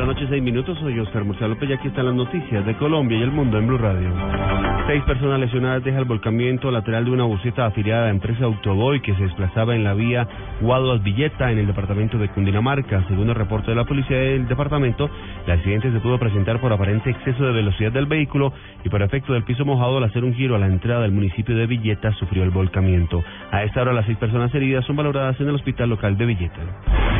11 de la noche, 6 minutos. Soy Oscar Murcia López y aquí están las noticias de Colombia y el mundo en Blue Radio. Seis personas lesionadas deja el volcamiento lateral de una buseta afiliada a la empresa Autoboy que se desplazaba en la vía Guaduas Villeta en el departamento de Cundinamarca. Según el reporte de la policía del departamento, el accidente se pudo presentar por aparente exceso de velocidad del vehículo y por efecto del piso mojado al hacer un giro a la entrada del municipio de Villeta sufrió el volcamiento. A esta hora las seis personas heridas son valoradas en el hospital local de Villeta.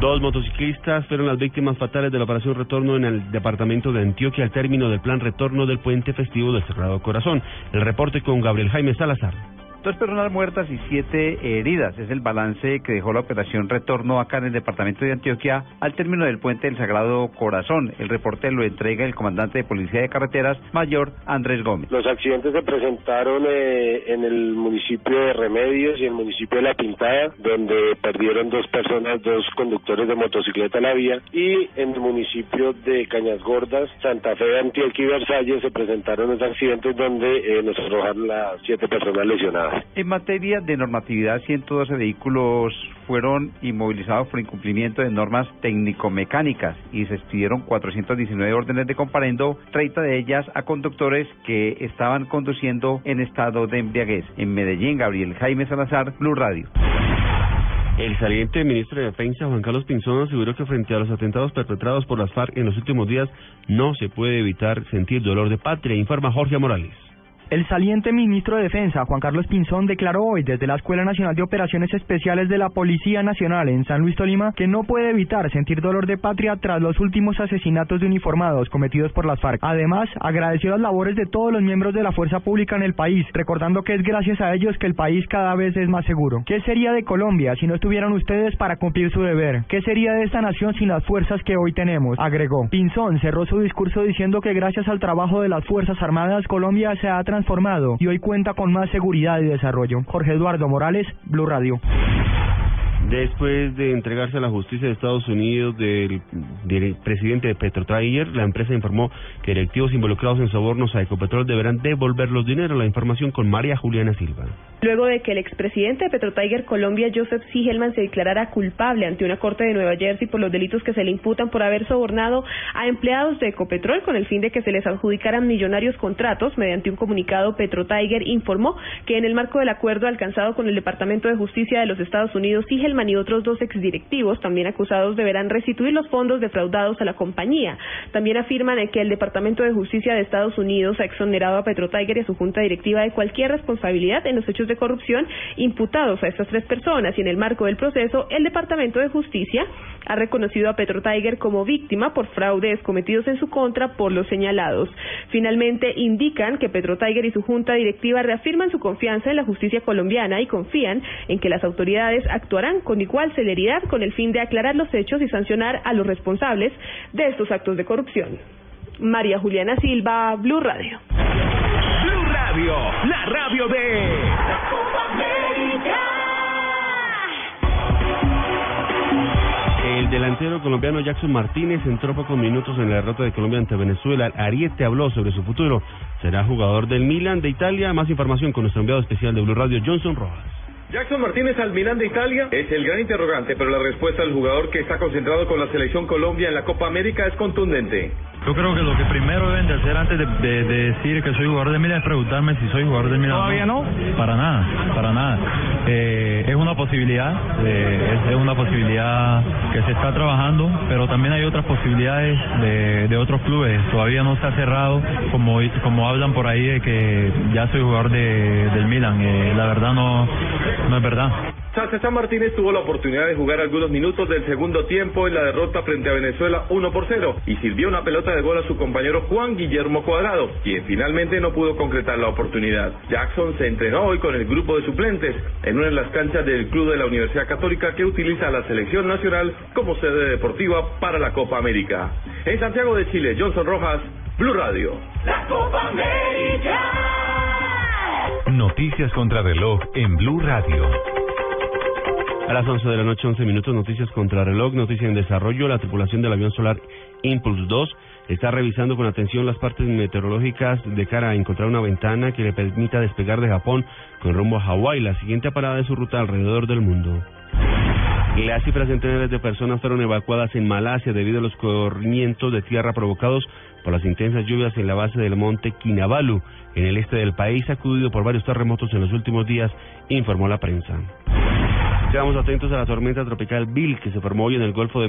Dos motociclistas fueron las víctimas fatales de la operación retorno en el departamento de Antioquia al término del plan retorno del puente festivo del Sagrado Corazón. El reporte con Gabriel Jaime Salazar. Dos personas muertas y siete heridas. Es el balance que dejó la operación Retorno acá en el departamento de Antioquia al término del puente del Sagrado Corazón. El reporte lo entrega el comandante de Policía de Carreteras, Mayor Andrés Gómez. Los accidentes se presentaron eh, en el municipio de Remedios y el municipio de La Pintada, donde perdieron dos personas, dos conductores de motocicleta a la vía, y en el municipio de Cañas Gordas, Santa Fe, Antioquia y Versalles se presentaron los accidentes donde eh, nos arrojaron las siete personas lesionadas. En materia de normatividad, 112 vehículos fueron inmovilizados por incumplimiento de normas técnico-mecánicas y se expidieron 419 órdenes de comparendo, 30 de ellas a conductores que estaban conduciendo en estado de embriaguez. En Medellín, Gabriel Jaime Salazar, Blue Radio. El saliente ministro de Defensa, Juan Carlos Pinzón, aseguró que frente a los atentados perpetrados por las FARC en los últimos días no se puede evitar sentir dolor de patria, informa Jorge Morales. El saliente ministro de Defensa, Juan Carlos Pinzón, declaró hoy desde la Escuela Nacional de Operaciones Especiales de la Policía Nacional en San Luis Tolima que no puede evitar sentir dolor de patria tras los últimos asesinatos de uniformados cometidos por las FARC. Además, agradeció las labores de todos los miembros de la fuerza pública en el país, recordando que es gracias a ellos que el país cada vez es más seguro. ¿Qué sería de Colombia si no estuvieran ustedes para cumplir su deber? ¿Qué sería de esta nación sin las fuerzas que hoy tenemos? Agregó. Pinzón cerró su discurso diciendo que gracias al trabajo de las Fuerzas Armadas, Colombia se ha transformado y hoy cuenta con más seguridad y desarrollo. Jorge Eduardo Morales, Blue Radio. Después de entregarse a la justicia de Estados Unidos del, presidente de Petrotraiger, la empresa informó que directivos involucrados en sobornos a Ecopetrol deberán devolver los dineros. La información con María Juliana Silva. Luego de que el expresidente de Petrotiger Colombia, Joseph Sigelman, se declarara culpable ante una corte de Nueva Jersey por los delitos que se le imputan por haber sobornado a empleados de Ecopetrol con el fin de que se les adjudicaran millonarios contratos, mediante un comunicado, Petrotiger informó que en el marco del acuerdo alcanzado con el Departamento de Justicia de los Estados Unidos, Sigelman y otros dos exdirectivos, también acusados, deberán restituir los fondos defraudados a la compañía. También afirman que el Departamento de Justicia de Estados Unidos ha exonerado a Petrotiger y a su junta directiva de cualquier responsabilidad en los hechos de corrupción imputados a estas tres personas y en el marco del proceso el Departamento de Justicia ha reconocido a Petro Tiger como víctima por fraudes cometidos en su contra por los señalados. Finalmente indican que Petro Tiger y su junta directiva reafirman su confianza en la justicia colombiana y confían en que las autoridades actuarán con igual celeridad con el fin de aclarar los hechos y sancionar a los responsables de estos actos de corrupción. María Juliana Silva, Blue Radio. Blue Radio, la radio de El delantero colombiano Jackson Martínez entró pocos minutos en la derrota de Colombia ante Venezuela. Ariete habló sobre su futuro. Será jugador del Milan de Italia. Más información con nuestro enviado especial de Blue Radio, Johnson Rojas. Jackson Martínez al Milán de Italia es el gran interrogante, pero la respuesta del jugador que está concentrado con la selección Colombia en la Copa América es contundente. Yo creo que lo que primero deben de hacer antes de, de- de decir que soy jugador de Milan es preguntarme si soy jugador de Milan. ¿Todavía no? Para nada, para nada. Eh, es una posibilidad, eh, es, es una posibilidad que se está trabajando, pero también hay otras posibilidades de, de otros clubes. Todavía no se ha cerrado, como, como hablan por ahí de que ya soy jugador de, del Milan. Eh, la verdad no, no es verdad. César Martínez tuvo la oportunidad de jugar algunos minutos del segundo tiempo en la derrota frente a Venezuela 1 por 0 y sirvió una pelota de gol a su compañero Juan Guillermo Cuadrado, quien finalmente no pudo concretar la oportunidad. Jackson se entrenó hoy con el grupo de suplentes en una de las canchas del club de la Universidad Católica que utiliza la selección nacional como sede deportiva para la Copa América. En Santiago de Chile, Johnson Rojas, Blue Radio. La Copa América. Noticias contra reloj en Blue Radio. A las 11 de la noche, 11 minutos, noticias contra reloj, noticia en desarrollo. La tripulación del avión solar Impulse 2 está revisando con atención las partes meteorológicas de cara a encontrar una ventana que le permita despegar de Japón con rumbo a Hawái, la siguiente parada de su ruta alrededor del mundo. Las cifras centenares de personas fueron evacuadas en Malasia debido a los corrimientos de tierra provocados por las intensas lluvias en la base del monte Kinabalu, en el este del país, sacudido por varios terremotos en los últimos días, informó la prensa. Quedamos atentos a la tormenta tropical Bill que se formó hoy en el Golfo de,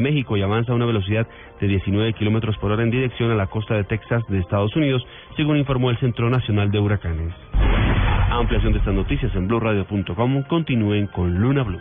México y avanza a una velocidad de 19 kilómetros por hora en dirección a la costa de Texas de Estados Unidos, según informó el Centro Nacional de Huracanes. Ampliación de estas noticias en BlueRadio.com. Continúen con Luna Blue.